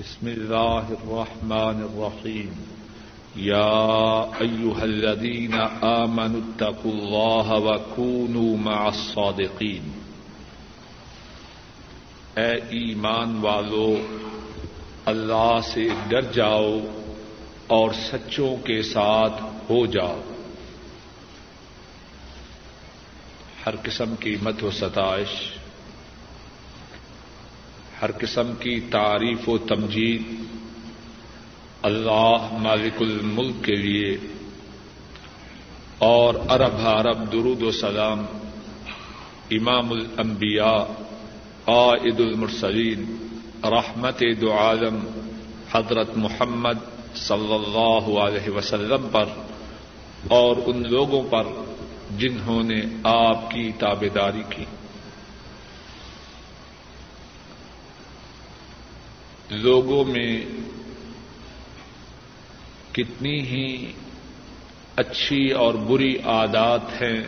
بسم الله الرحمن الرحيم. يا أيها الذين آمنوا اتقوا الله وكونوا مع الصادقين. اے ایمان والو، اللہ سے ڈر جاؤ اور سچوں کے ساتھ ہو جاؤ۔ ہر قسم کی مت و ستائش ہر قسم کی تعریف و تمجید اللہ مالک الملک کے لیے اور عرب عرب درود و سلام امام الانبیاء عائد المرسلین، رحمت دو عالم، حضرت محمد صلی اللہ علیہ وسلم پر اور ان لوگوں پر جنہوں نے آپ کی تابے داری کی۔ لوگوں میں کتنی ہی اچھی اور بری عادات ہیں،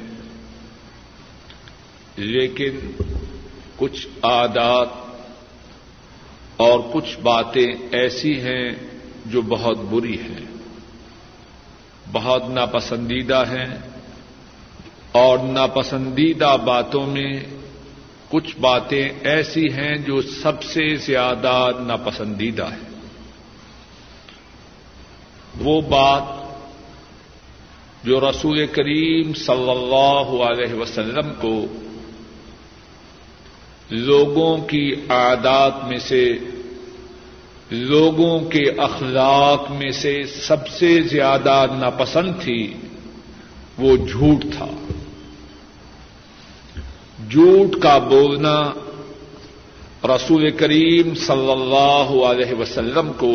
لیکن کچھ عادات اور کچھ باتیں ایسی ہیں جو بہت بری ہیں، بہت ناپسندیدہ ہیں اور ناپسندیدہ باتوں میں کچھ باتیں ایسی ہیں جو سب سے زیادہ ناپسندیدہ ہے وہ بات جو رسول کریم صلی اللہ علیہ وسلم کو لوگوں کی عادات میں سے، لوگوں کے اخلاق میں سے سب سے زیادہ ناپسند تھی، وہ جھوٹ تھا۔ جھوٹ کا بولنا رسول کریم صلی اللہ علیہ وسلم کو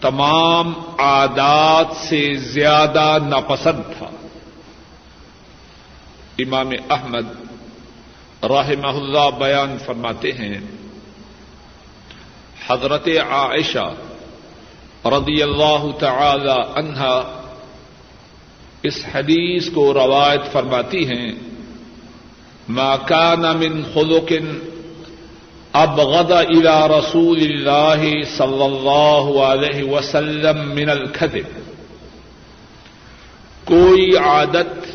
تمام عادات سے زیادہ ناپسند تھا۔ امام احمد رحمہ اللہ بیان فرماتے ہیں، حضرت عائشہ رضی اللہ تعالی عنہا اس حدیث کو روایت فرماتی ہیں۔ ما كان من خلق ابغض الى رسول الله صلى الله عليه وسلم من الكذب. کوئی عادت،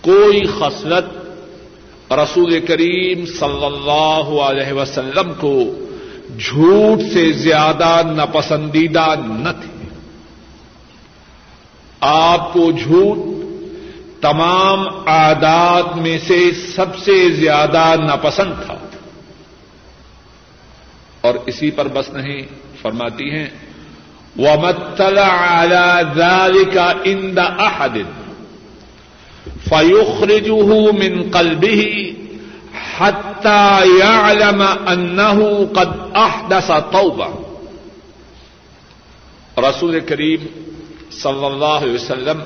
کوئی خصلت رسول کریم صلی اللہ علیہ وسلم کو جھوٹ سے زیادہ ناپسندیدہ نہ تھی۔ آپ کو جھوٹ تمام عادات میں سے سب سے زیادہ ناپسند تھا۔ اور اسی پر بس نہیں فرماتی ہیں۔ وہ متلا اعلی کا اند احد فیوخرجہ من قلبه حتى يعلم انه قد احدث توبہ رسول کریم صلی اللہ علیہ وسلم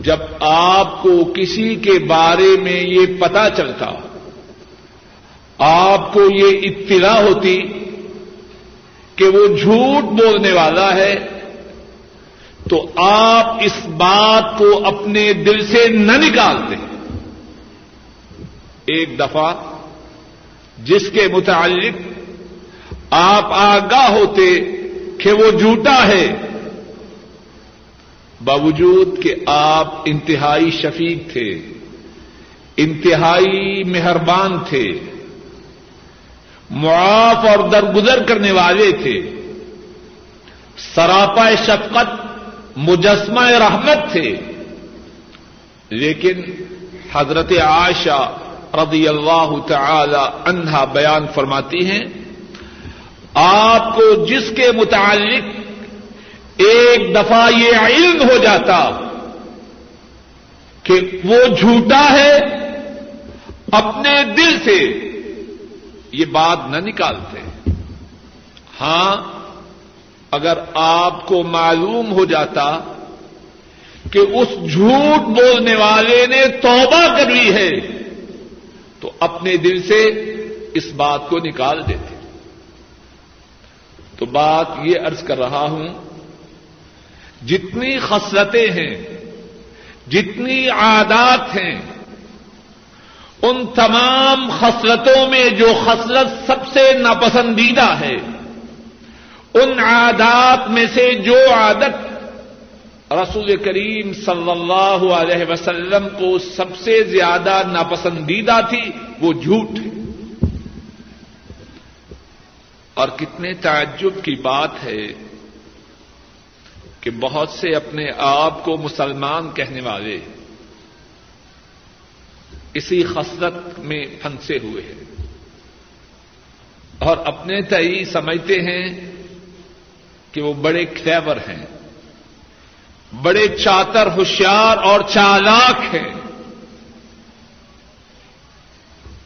جب آپ کو کسی کے بارے میں یہ پتا چلتا آپ کو یہ اطلاع ہوتی کہ وہ جھوٹ بولنے والا ہے، تو آپ اس بات کو اپنے دل سے نہ نکالتے۔ ایک دفعہ جس کے متعلق آپ آگاہ ہوتے کہ وہ جھوٹا ہے باوجود کہ آپ انتہائی شفیق تھے، انتہائی مہربان تھے، معاف اور درگزر کرنے والے تھے، سراپا شفقت، مجسمہ رحمت تھے۔ لیکن حضرت عائشہ رضی اللہ تعالی عنہا بیان فرماتی ہیں، آپ کو جس کے متعلق ایک دفعہ یہ علم ہو جاتا کہ وہ جھوٹا ہے اپنے دل سے، یہ بات نہ نکالتے۔ ہاں اگر آپ کو معلوم ہو جاتا کہ اس جھوٹ بولنے والے نے توبہ کر لی ہے، تو اپنے دل سے اس بات کو نکال دیتے۔ تو بات یہ ارض کر رہا ہوں جتنی خصلتیں ہیں، جتنی عادات ہیں، ان تمام خصلتوں میں جو خصلت سب سے ناپسندیدہ ہے، ان عادات میں سے جو عادت رسول کریم صلی اللہ علیہ وسلم کو سب سے زیادہ ناپسندیدہ تھی، وہ جھوٹ ہے۔ اور کتنے تعجب کی بات ہے کہ بہت سے اپنے آپ کو مسلمان کہنے والے اسی خصلت میں پھنسے ہوئے ہیں اور اپنے تئی سمجھتے ہیں کہ وہ بڑے کلیور ہیں، بڑے چاتر ہوشیار اور چالاک ہیں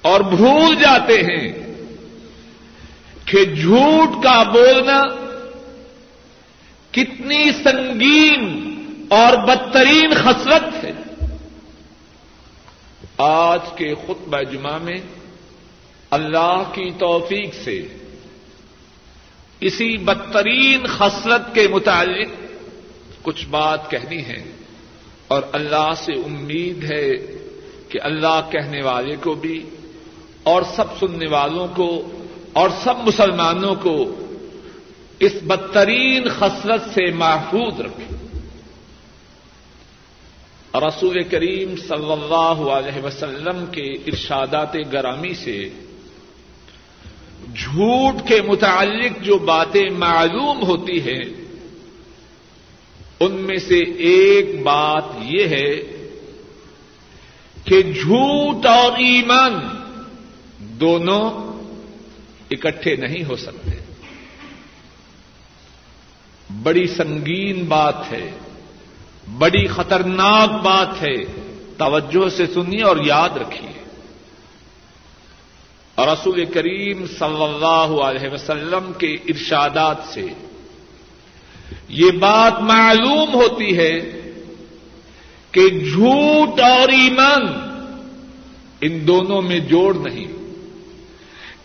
اور بھول جاتے ہیں کہ جھوٹ کا بولنا کتنی سنگین اور بدترین خصلت ہے۔ آج کے خطبہ جمعہ میں اللہ کی توفیق سے اسی بدترین خصلت کے متعلق کچھ بات کہنی ہے اور اللہ سے امید ہے کہ اللہ کہنے والے کو بھی اور سب سننے والوں کو اور سب مسلمانوں کو اس بدترین خصلت سے محفوظ رکھے۔ رسول کریم صلی اللہ علیہ وسلم کے ارشادات گرامی سے جھوٹ کے متعلق جو باتیں معلوم ہوتی ہیں، ان میں سے ایک بات یہ ہے کہ جھوٹ اور ایمان دونوں اکٹھے نہیں ہو سکتے۔ بڑی سنگین بات ہے، بڑی خطرناک بات ہے، توجہ سے سنیے اور یاد رکھیے۔ اور رسول کریم صلی اللہ علیہ وسلم کے ارشادات سے یہ بات معلوم ہوتی ہے کہ جھوٹ اور ایمان ان دونوں میں جوڑ نہیں،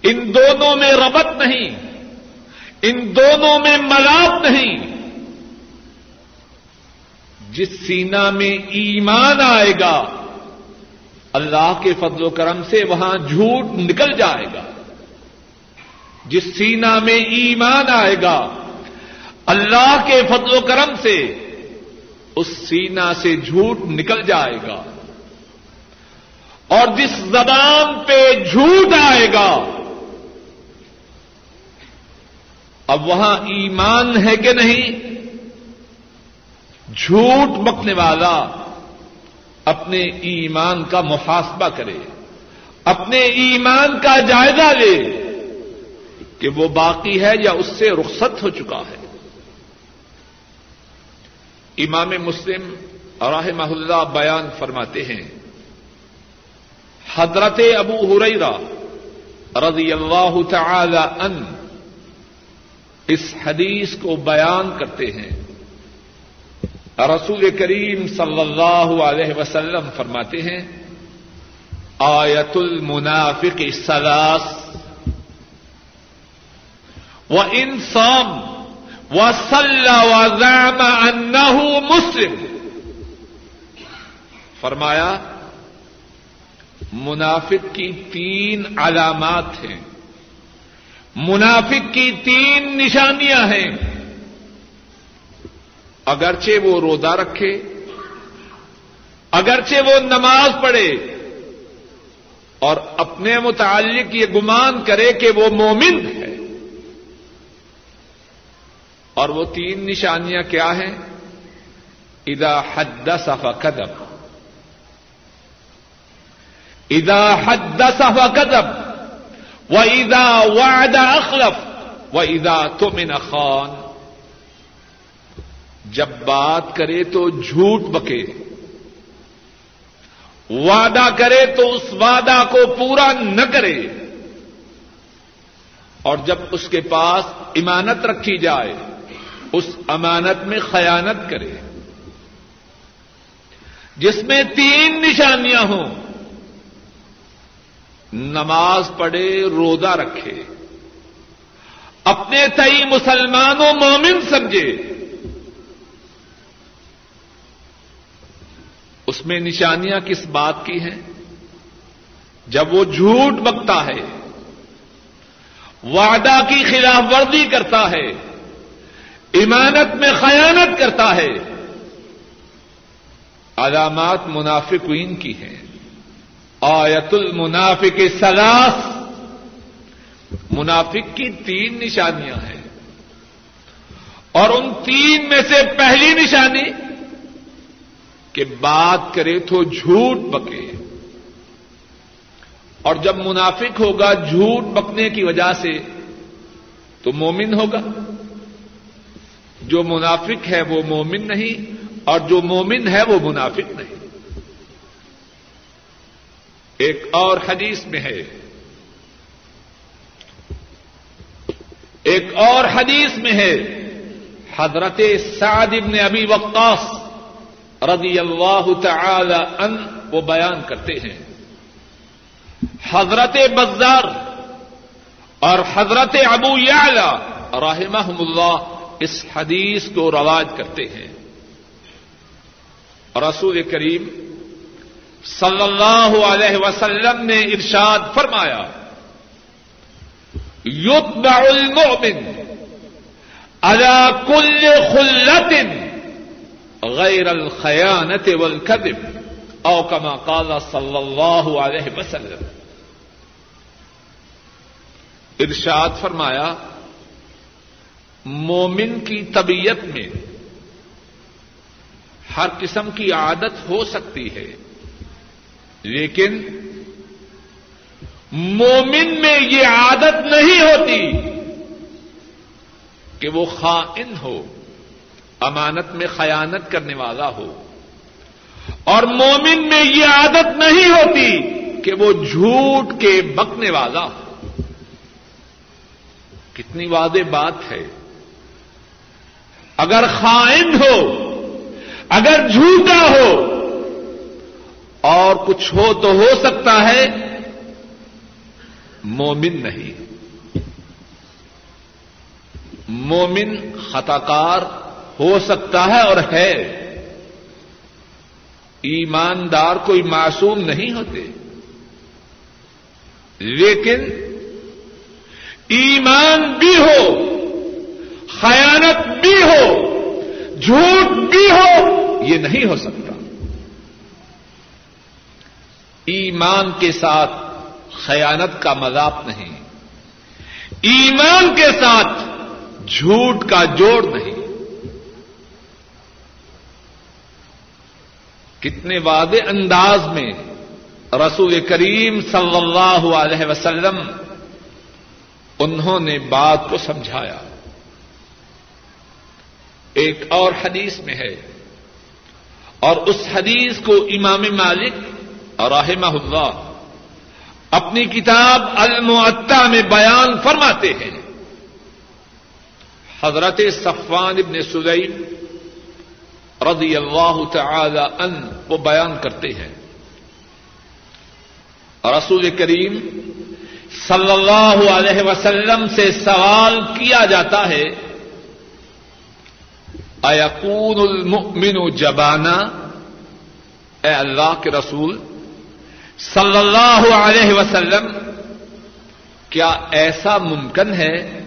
ان دونوں میں ربط نہیں۔ ان دونوں میں ملاپ نہیں۔ جس سینا میں ایمان آئے گا، اللہ کے فضل و کرم سے وہاں جھوٹ نکل جائے گا۔ جس سینا میں ایمان آئے گا، اللہ کے فضل و کرم سے اس سینا سے جھوٹ نکل جائے گا۔ اور جس زبان پہ جھوٹ آئے گا اب وہاں ایمان ہے کہ نہیں؟ جھوٹ بکنے والا اپنے ایمان کا محاسبہ کرے، اپنے ایمان کا جائزہ لے کہ وہ باقی ہے یا اس سے رخصت ہو چکا ہے۔ امام مسلم راہ اللہ بیان فرماتے ہیں، حضرت ابو ہریرا رضی اللہ تعالی ان اس حدیث کو بیان کرتے ہیں۔ رسول کریم صلی اللہ علیہ وسلم فرماتے ہیں، آیت المنافق سلاس و انسان وزام انہ مسلم۔ فرمایا، منافق کی تین علامات ہیں۔ منافق کی تین نشانیاں ہیں۔ اگرچہ وہ روزہ رکھے، اگرچہ وہ نماز پڑھے، اور اپنے متعلق یہ گمان کرے کہ وہ مومن ہے۔ اور وہ تین نشانیاں کیا ہیں؟ ادا حد صفا قدم ادا حد صفا قدم و ادا وعد اخلف و ادا تمن خان جب بات کرے تو جھوٹ بکے وعدہ کرے تو اس وعدہ کو پورا نہ کرے اور جب اس کے پاس امانت رکھی جائے، اس امانت میں خیانت کرے، جس میں تین نشانیاں ہوں۔ نماز پڑھے، روزہ رکھے۔ اپنے تئی مسلمانوں مومن سمجھے۔ اس میں نشانیاں کس بات کی ہیں؟ جب وہ جھوٹ بکتا ہے، وعدہ کی خلاف ورزی کرتا ہے ایمانت میں خیانت کرتا ہے۔ علامات منافقین کی ہیں۔ آیت المنافق سلاس۔ منافق کی تین نشانیاں ہیں۔ اور ان تین میں سے پہلی نشانی کہ بات کرے تو جھوٹ بکے۔ اور جب منافق ہوگا جھوٹ بکنے کی وجہ سے تو مومن ہوگا۔ جو منافق ہے وہ مومن نہیں اور جو مومن ہے وہ منافق نہیں۔ ایک اور حدیث میں ہے۔ ایک اور حدیث میں ہے۔ حضرت سعد ابن ابی وقاص رضی اللہ تعالی ان وہ بیان کرتے ہیں۔ حضرت بزار اور حضرت ابو یعلا رحمہ اللہ اس حدیث کو رواج کرتے ہیں۔ رسول کریم صلی اللہ علیہ وسلم نے ارشاد فرمایا یتبع المؤمن على كل خلت غیر الخیانت والکذب، او كما قال صلی اللہ علیہ وسلم۔ ارشاد فرمایا، مومن کی طبیعت میں ہر قسم کی عادت ہو سکتی ہے۔ لیکن مومن میں یہ عادت نہیں ہوتی کہ وہ خائن ہو، امانت میں خیانت کرنے والا ہو۔ اور مومن میں یہ عادت نہیں ہوتی کہ وہ جھوٹ کے بکنے والا ہو۔ کتنی واضح بات ہے۔ اگر خائن ہو، اگر جھوٹا ہو اور کچھ ہو تو ہو سکتا ہے۔ مومن نہیں۔ مومن خطاکار ہو سکتا ہے اور ہے۔ ایماندار کوئی معصوم نہیں ہوتے۔ لیکن ایمان بھی ہو، خیانت بھی ہو، جھوٹ بھی ہو، یہ نہیں ہو سکتا۔ ایمان کے ساتھ خیانت کا مذاق نہیں۔ ایمان کے ساتھ جھوٹ کا جوڑ نہیں۔ کتنے وعدے انداز میں رسول کریم صلی اللہ علیہ وسلم انہوں نے بات کو سمجھایا۔ ایک اور حدیث میں ہے اور اس حدیث کو امام مالک رحمہ اللہ اپنی کتاب المعطا میں بیان فرماتے ہیں۔ حضرت صفوان ابن سلیم رضی اللہ تعالی ان وہ بیان کرتے ہیں۔ رسول کریم صلی اللہ علیہ وسلم سے سوال کیا جاتا ہے ایقون المؤمن جبانا؟ اے اللہ کے رسول صلی اللہ علیہ وسلم، کیا ایسا ممکن ہے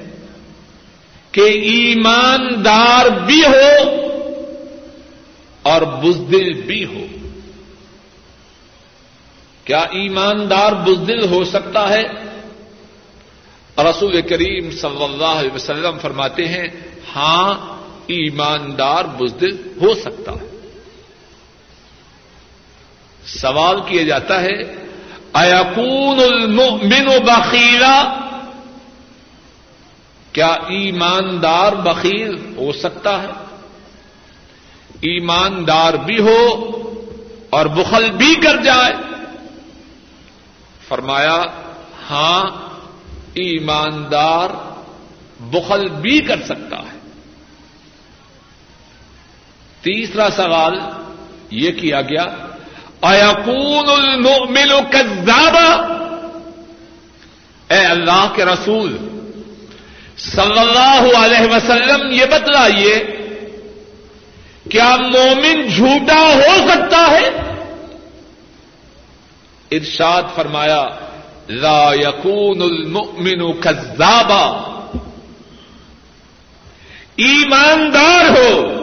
کہ ایماندار بھی ہو اور بزدل بھی ہو؟ کیا ایماندار بزدل ہو سکتا ہے؟ رسول کریم صلی اللہ علیہ وسلم فرماتے ہیں ہاں ایماندار بزدل ہو سکتا ہے۔ سوال کیا جاتا ہے ایقون المؤمن بخیلا؟ کیا ایماندار بخیل ہو سکتا ہے؟ ایماندار بھی ہو اور بخل بھی کر جائے۔ فرمایا ہاں ایماندار بخل بھی کر سکتا ہے۔ تیسرا سوال یہ کیا گیا ایقون المؤمن کذابا اے اللہ کے رسول، صلی اللہ علیہ وسلم یہ بتلائیے، کیا مومن جھوٹا ہو سکتا ہے؟ ارشاد فرمایا، لا يكون المؤمن كذابا۔ ایماندار ہو،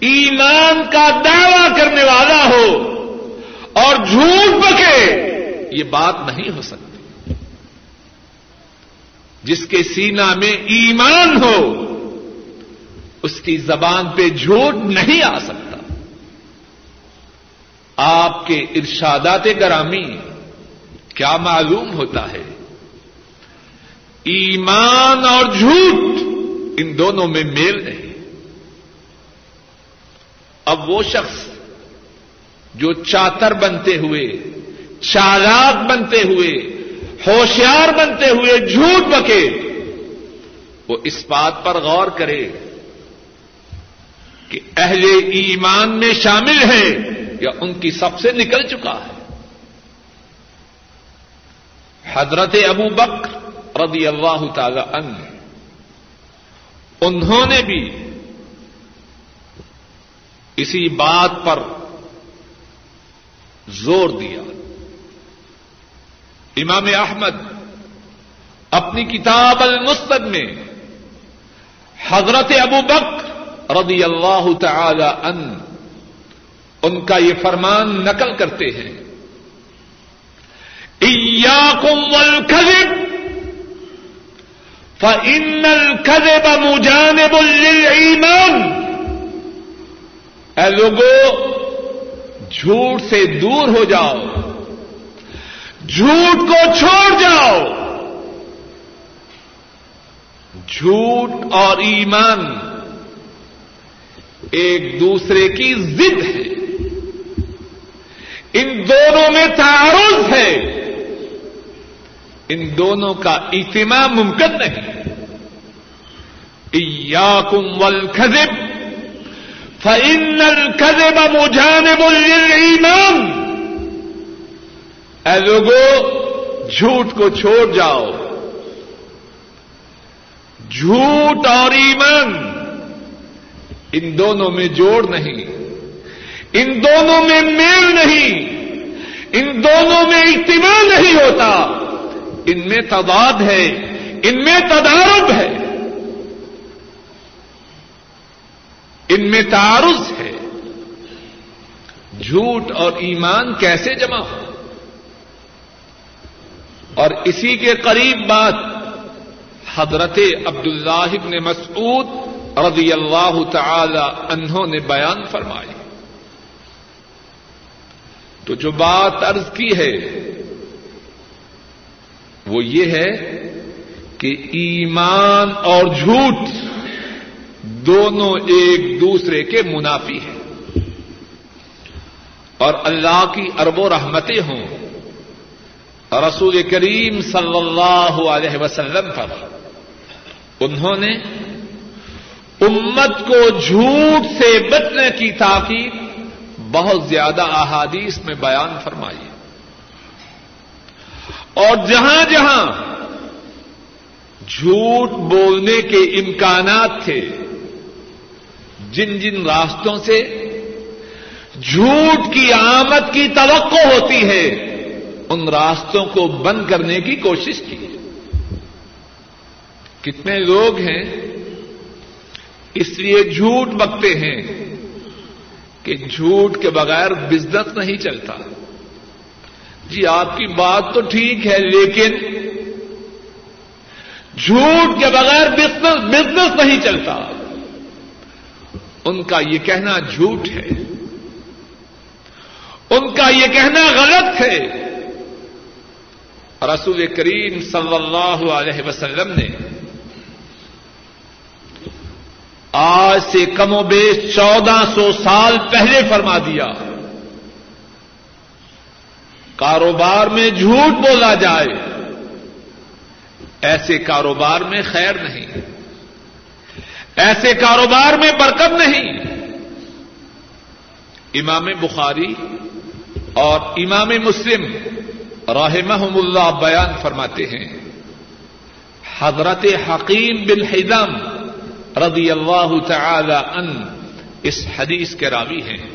ایمان کا دعوی کرنے والا ہو اور جھوٹ بکے یہ بات نہیں ہو سکتی۔ جس کے سینا میں ایمان ہو، اس کی زبان پہ جھوٹ نہیں آ سکتا۔ آپ کے ارشادات گرامی، کیا معلوم ہوتا ہے؟ ایمان اور جھوٹ ان دونوں میں میل نہیں۔ اب وہ شخص جو چاتر بنتے ہوئے، چالاک بنتے ہوئے، ہوشیار بنتے ہوئے جھوٹ بکے، وہ اس بات پر غور کرے کہ اہل ایمان میں شامل ہے یا ان کی سب سے نکل چکا ہے۔ حضرت ابو بکر رضی اللہ تعالی عنہ، انہوں نے بھی اسی بات پر زور دیا۔ امام احمد اپنی کتاب المستد میں حضرت ابو بکر رضی اللہ تعالی ان ان کا یہ فرمان نقل کرتے ہیں۔ ایاکم والکذب فإن الكذب مجانب للإيمان اے لوگو جھوٹ سے دور ہو جاؤ۔ جھوٹ کو چھوڑ جاؤ۔ جھوٹ اور ایمان ایک دوسرے کی ضد ہے۔ ان دونوں میں تعارض ہے۔ ان دونوں کا اجتماع ممکن نہیں۔ ایاکم والکذب۔ فإن الكذب مجانب للإيمان اے لوگو، جھوٹ کو چھوڑ جاؤ۔ جھوٹ اور ایمان ان دونوں میں جوڑ نہیں۔ ان دونوں میں میل نہیں۔ ان دونوں میں اجتماع نہیں ہوتا۔ ان میں تضاد ہے۔ ان میں تدارب ہے۔ ان میں تعارض ہے۔ جھوٹ اور ایمان کیسے جمع ہو؟ اور اسی کے قریب بات حضرت عبد اللہ نے مسعود رضی اللہ تعالی انہوں نے بیان فرمائی۔ تو جو بات عرض کی ہے، وہ یہ ہے کہ ایمان اور جھوٹ دونوں ایک دوسرے کے منافی ہیں۔ اور اللہ کی ارب و رحمتیں ہوں۔ رسول کریم صلی اللہ علیہ وسلم پر۔ انہوں نے امت کو جھوٹ سے بچنے کی تاکید بہت زیادہ احادیث میں بیان فرمائی۔ اور جہاں جہاں جھوٹ بولنے کے امکانات تھے جن جن راستوں سے جھوٹ کی آمد کی توقع ہوتی ہے، ان راستوں کو بند کرنے کی کوشش کی۔ کتنے لوگ ہیں، اس لیے جھوٹ بکتے ہیں کہ جھوٹ کے بغیر بزنس نہیں چلتا۔ جی آپ کی بات تو ٹھیک ہے، لیکن جھوٹ کے بغیر بزنس بزنس نہیں چلتا۔ ان کا یہ کہنا جھوٹ ہے۔ ان کا یہ کہنا غلط ہے۔ رسول کریم صلی اللہ علیہ وسلم نے آج سے کم و بیش چودہ سو سال پہلے فرما دیا۔ کاروبار میں جھوٹ بولا جائے۔ ایسے کاروبار میں خیر نہیں۔ ایسے کاروبار میں برکت نہیں۔ امام بخاری اور امام مسلم رحمہم اللہ بیان فرماتے ہیں۔ حضرت حکیم بن حدم رضی اللہ تعالی ان اس حدیث کے راوی ہیں۔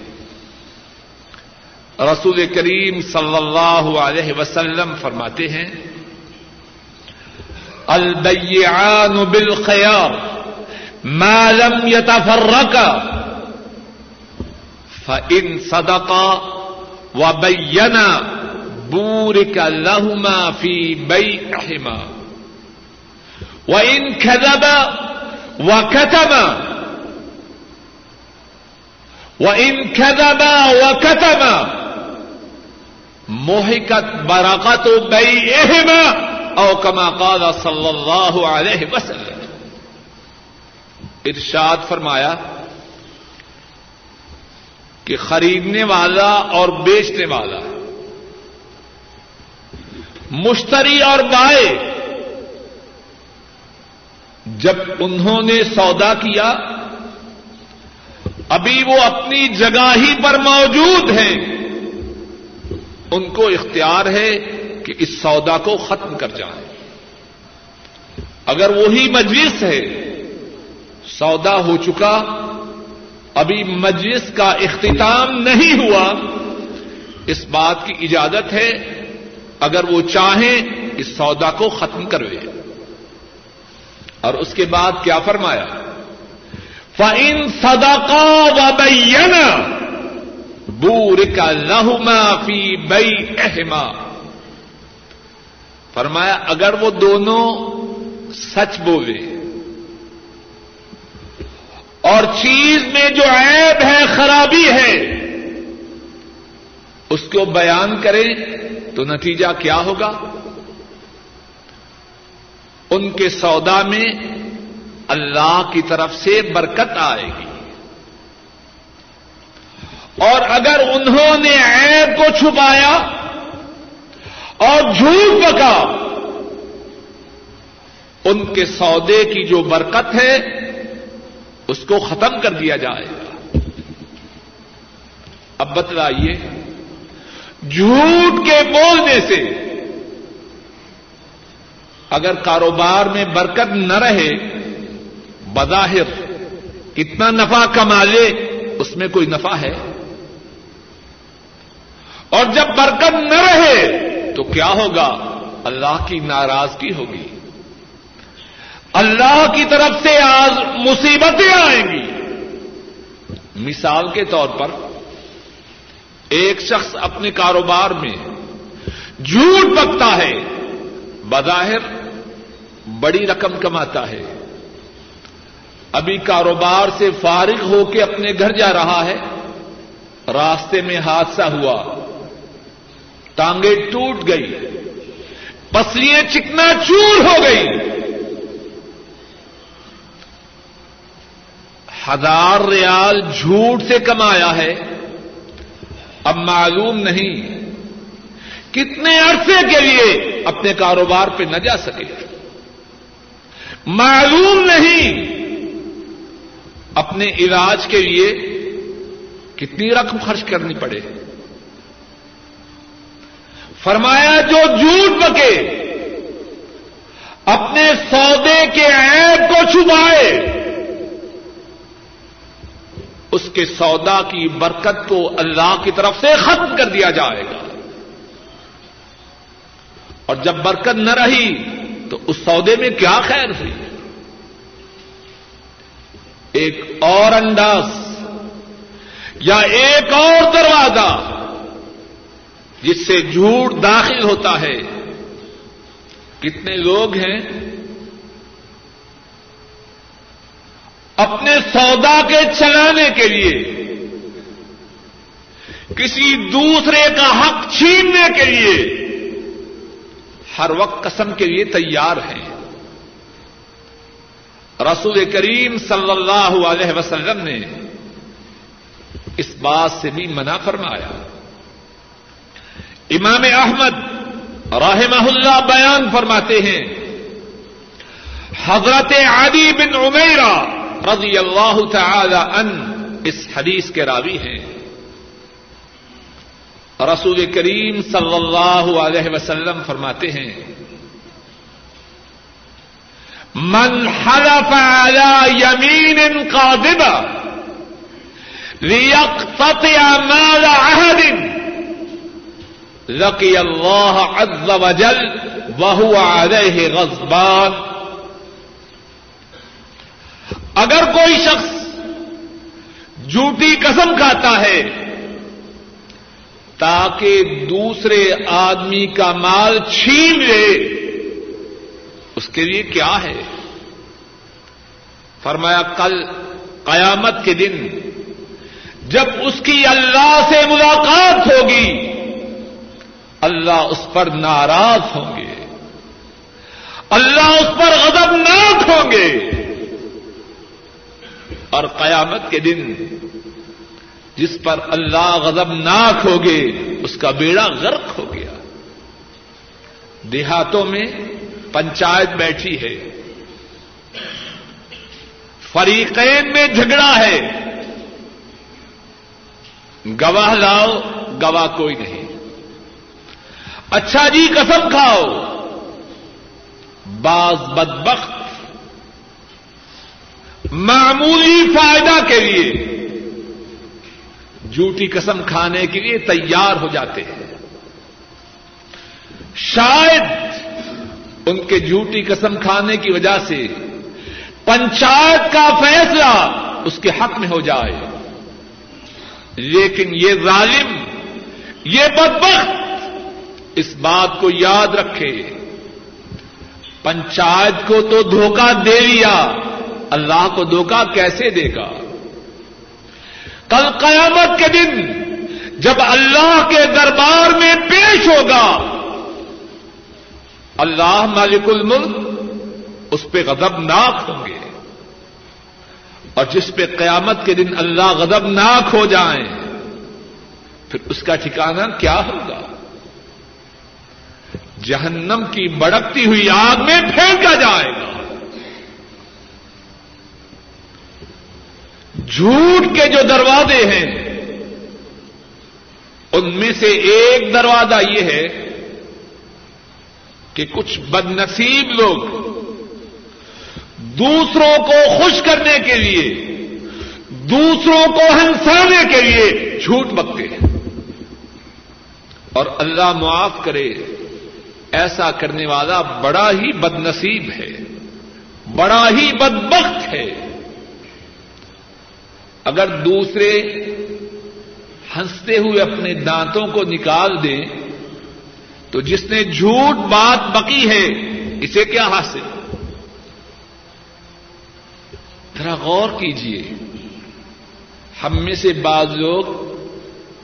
رسول کریم صلی اللہ علیہ وسلم فرماتے ہیں، البیعان بالخیار۔ ما لم يتفرقا فإن صدقا وبينا بورك لهما في بيعهما وإن كذبا وكتما وإن كذبا وكتما محکت برکت بیعہما او کما قال صلی اللہ علیہ وسلم ارشاد فرمایا کہ خریدنے والا اور بیچنے والا، مشتری اور بائے، جب انہوں نے سودا کیا، ابھی وہ اپنی جگہ ہی پر موجود ہیں، ان کو اختیار ہے کہ اس سودا کو ختم کر جائیں۔ اگر وہی مجلس ہے سودا ہو چکا۔ ابھی مجلس کا اختتام نہیں ہوا۔ اس بات کی اجازت ہے۔ اگر وہ چاہیں اس سودا کو ختم کروے۔ اور اس کے بعد کیا فرمایا؟ فائن سدا کا بین بور کا لہما فی بئی اہما فرمایا، اگر وہ دونوں سچ بولے اور چیز میں جو عیب ہے، خرابی ہے، اس کو بیان کریں تو نتیجہ کیا ہوگا؟ ان کے سودا میں اللہ کی طرف سے برکت آئے گی۔ اور اگر انہوں نے عیب کو چھپایا اور جھوٹ بکا ان کے سودے کی جو برکت ہے اس کو ختم کر دیا جائے گا۔ اب بتلائیے، جھوٹ کے بولنے سے اگر کاروبار میں برکت نہ رہے، بظاہر کتنا نفع کما لے، اس میں کوئی نفع ہے۔ اور جب برکت نہ رہے، تو کیا ہوگا؟ اللہ کی ناراضگی ہوگی۔ اللہ کی طرف سے مصیبتیں آئیں گی۔ مثال کے طور پر ایک شخص اپنے کاروبار میں جھوٹ بکتا ہے، بظاہر بڑی رقم کماتا ہے۔ ابھی کاروبار سے فارغ ہو کے اپنے گھر جا رہا ہے، راستے میں حادثہ ہوا، ٹانگیں ٹوٹ گئی، پسلیاں چکنا چور ہو گئی۔ ہزار ریال جھوٹ سے کمایا ہے۔ اب معلوم نہیں کتنے عرصے کے لیے اپنے کاروبار پہ نہ جا سکے۔ معلوم نہیں اپنے علاج کے لیے کتنی رقم خرچ کرنی پڑے۔ فرمایا جو جھوٹ بکے، اپنے سودے کے عیب کو چھپائے۔ اس کے سودا کی برکت کو اللہ کی طرف سے ختم کر دیا جائے گا۔ اور جب برکت نہ رہی تو اس سودے میں کیا خیر ہوئی؟ ایک اور انداز یا ایک اور دروازہ جس سے جھوٹ داخل ہوتا ہے۔ کتنے لوگ ہیں اپنے سودا کے چلانے کے لیے، کسی دوسرے کا حق چھیننے کے لیے ہر وقت قسم کے لیے تیار ہیں۔ رسول کریم صلی اللہ علیہ وسلم نے اس بات سے بھی منع فرمایا۔ امام احمد رحمہ اللہ بیان فرماتے ہیں، حضرت عدی بن عمیرہ رضی اللہ تعالی ان اس حدیث کے راوی ہیں۔ رسول کریم صلی اللہ علیہ وسلم فرماتے ہیں، من حلف على يمين قاذبة ليقتطع مال عهد لقی اللہ عز وجل وهو علیہ غضبان اگر کوئی شخص جھوٹی قسم کھاتا ہے تاکہ دوسرے آدمی کا مال چھین لے، اس کے لیے کیا ہے؟ فرمایا، کل قیامت کے دن جب اس کی اللہ سے ملاقات ہوگی، اللہ اس پر ناراض ہوں گے اللہ اس پر غضبناک ہوں گے اور قیامت کے دن جس پر اللہ غضبناک ہو گے اس کا بیڑا غرق ہو گیا۔ دیہاتوں میں پنچایت بیٹھی ہے۔ فریقین میں جھگڑا ہے۔ گواہ لاؤ، گواہ کوئی نہیں۔ اچھا جی قسم کھاؤ۔ بعض بدبخت معمولی فائدہ کے لیے جھوٹی قسم کھانے کے لیے تیار ہو جاتے ہیں۔ شاید ان کے جھوٹی قسم کھانے کی وجہ سے پنچایت کا فیصلہ اس کے حق میں ہو جائے۔ لیکن یہ ظالم، یہ بدبخت اس بات کو یاد رکھے۔ پنچایت کو تو دھوکہ دے لیا۔ اللہ کو دھوکہ کیسے دے گا؟ کل قیامت کے دن جب اللہ کے دربار میں پیش ہوگا، اللہ مالک الملک اس پہ غضبناک ہوں گے۔ اور جس پہ قیامت کے دن اللہ غضبناک ہو جائیں، پھر اس کا ٹھکانہ کیا ہوگا؟ جہنم کی بڑکتی ہوئی آگ میں پھینکا جائے گا۔ جھوٹ کے جو دروازے ہیں، ان میں سے ایک دروازہ یہ ہے کہ کچھ بد نصیب لوگ دوسروں کو خوش کرنے کے لیے، دوسروں کو ہنسانے کے لیے جھوٹ بکتے ہیں۔ اور اللہ معاف کرے، ایسا کرنے والا بڑا ہی بد نصیب ہے، بڑا ہی بدبخت ہے۔ اگر دوسرے ہنستے ہوئے اپنے دانتوں کو نکال دیں، تو جس نے جھوٹ بات بکی ہے، اسے کیا حاصل ذرا غور کیجیے ہم میں سے بعض لوگ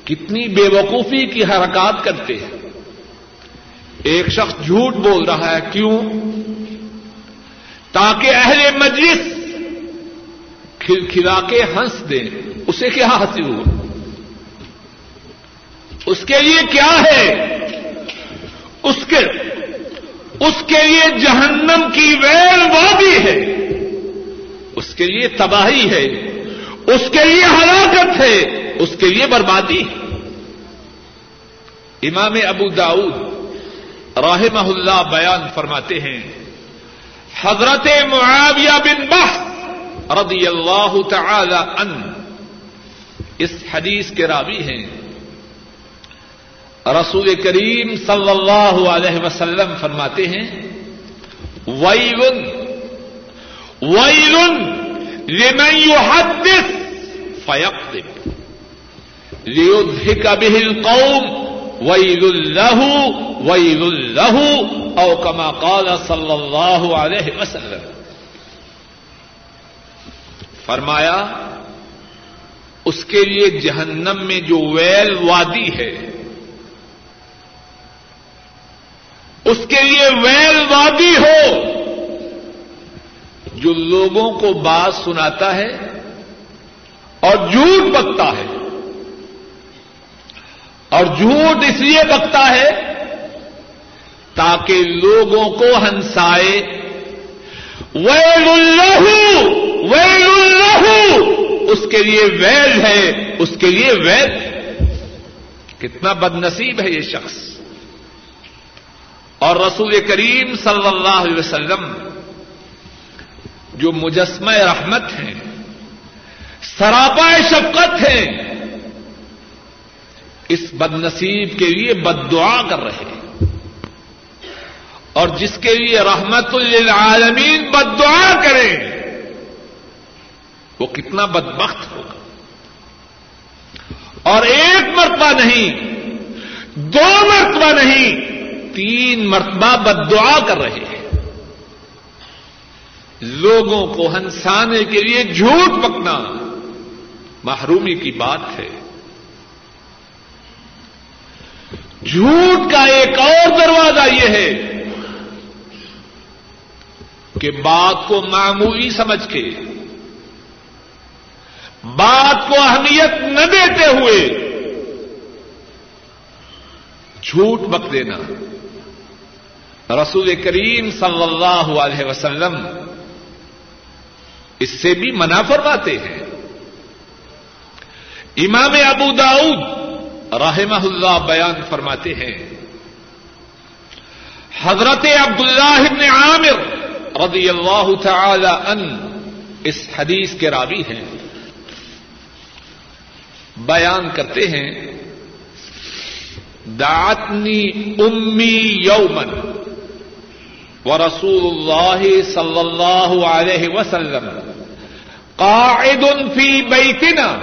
کتنی بے وقوفی کی حرکات کرتے ہیں۔ ایک شخص جھوٹ بول رہا ہے، کیوں؟ تاکہ اہل مجلس کھلکھلا کے ہنس دیں، اسے کیا حاصل ہوا؟ اس کے لیے کیا ہے؟ اس کے اس کے لیے جہنم کی ویل وادی ہے۔ اس کے لیے تباہی ہے۔ اس کے لیے ہلاکت ہے۔ اس کے لیے بربادی ہے۔ امام ابو داؤد راہ اللہ بیان فرماتے ہیں، حضرت معاویہ بن بحث رضی اللہ تعالی ان اس حدیث کے راوی ہیں۔ رسول کریم صلی اللہ علیہ وسلم فرماتے ہیں ویل ویل لمن يحدث فيقذب ليضحك به القوم ويل له ويل له او كما قال صلی اللہ علیہ وسلم۔ فرمایا، اس کے لیے جہنم میں جو ویل وادی ہے، اس کے لیے ویل وادی ہو، جو لوگوں کو بات سناتا ہے اور جھوٹ بکتا ہے۔ اور جھوٹ اس لیے بکتا ہے تاکہ لوگوں کو ہنسائے۔ ویل اللہ ویل اللہ اس کے لیے ویل ہے، اس کے لیے ویل۔ کتنا بد نصیب ہے یہ شخص۔ اور رسول کریم صلی اللہ علیہ وسلم جو مجسمہ رحمت ہیں سراپا شفقت ہیں اس بد نصیب کے لیے بد دعا کر رہے ہیں۔ اور جس کے لیے رحمت للعالمین بد دعا کریں۔ وہ کتنا بدبخت ہوگا۔ اور ایک مرتبہ نہیں، دو مرتبہ نہیں، تین مرتبہ بد دعا کر رہے ہیں۔ لوگوں کو ہنسانے کے لیے جھوٹ پکنا محرومی کی بات ہے۔ جھوٹ کا ایک اور دروازہ یہ ہے کہ بات کو معمولی سمجھ کے بات کو اہمیت نہ دیتے ہوئے جھوٹ بک دینا رسول کریم صلی اللہ علیہ وسلم اس سے بھی منع فرماتے ہیں۔ امام ابو داؤد رحمہ اللہ بیان فرماتے ہیں۔ حضرت عبداللہ ابن عامر رضی اللہ تعالی ان اس حدیث کے راوی ہیں۔ بیان کرتے ہیں، دعتنی امی یومن و رسول اللہ صلی اللہ علیہ وسلم قاعد فی بیتنا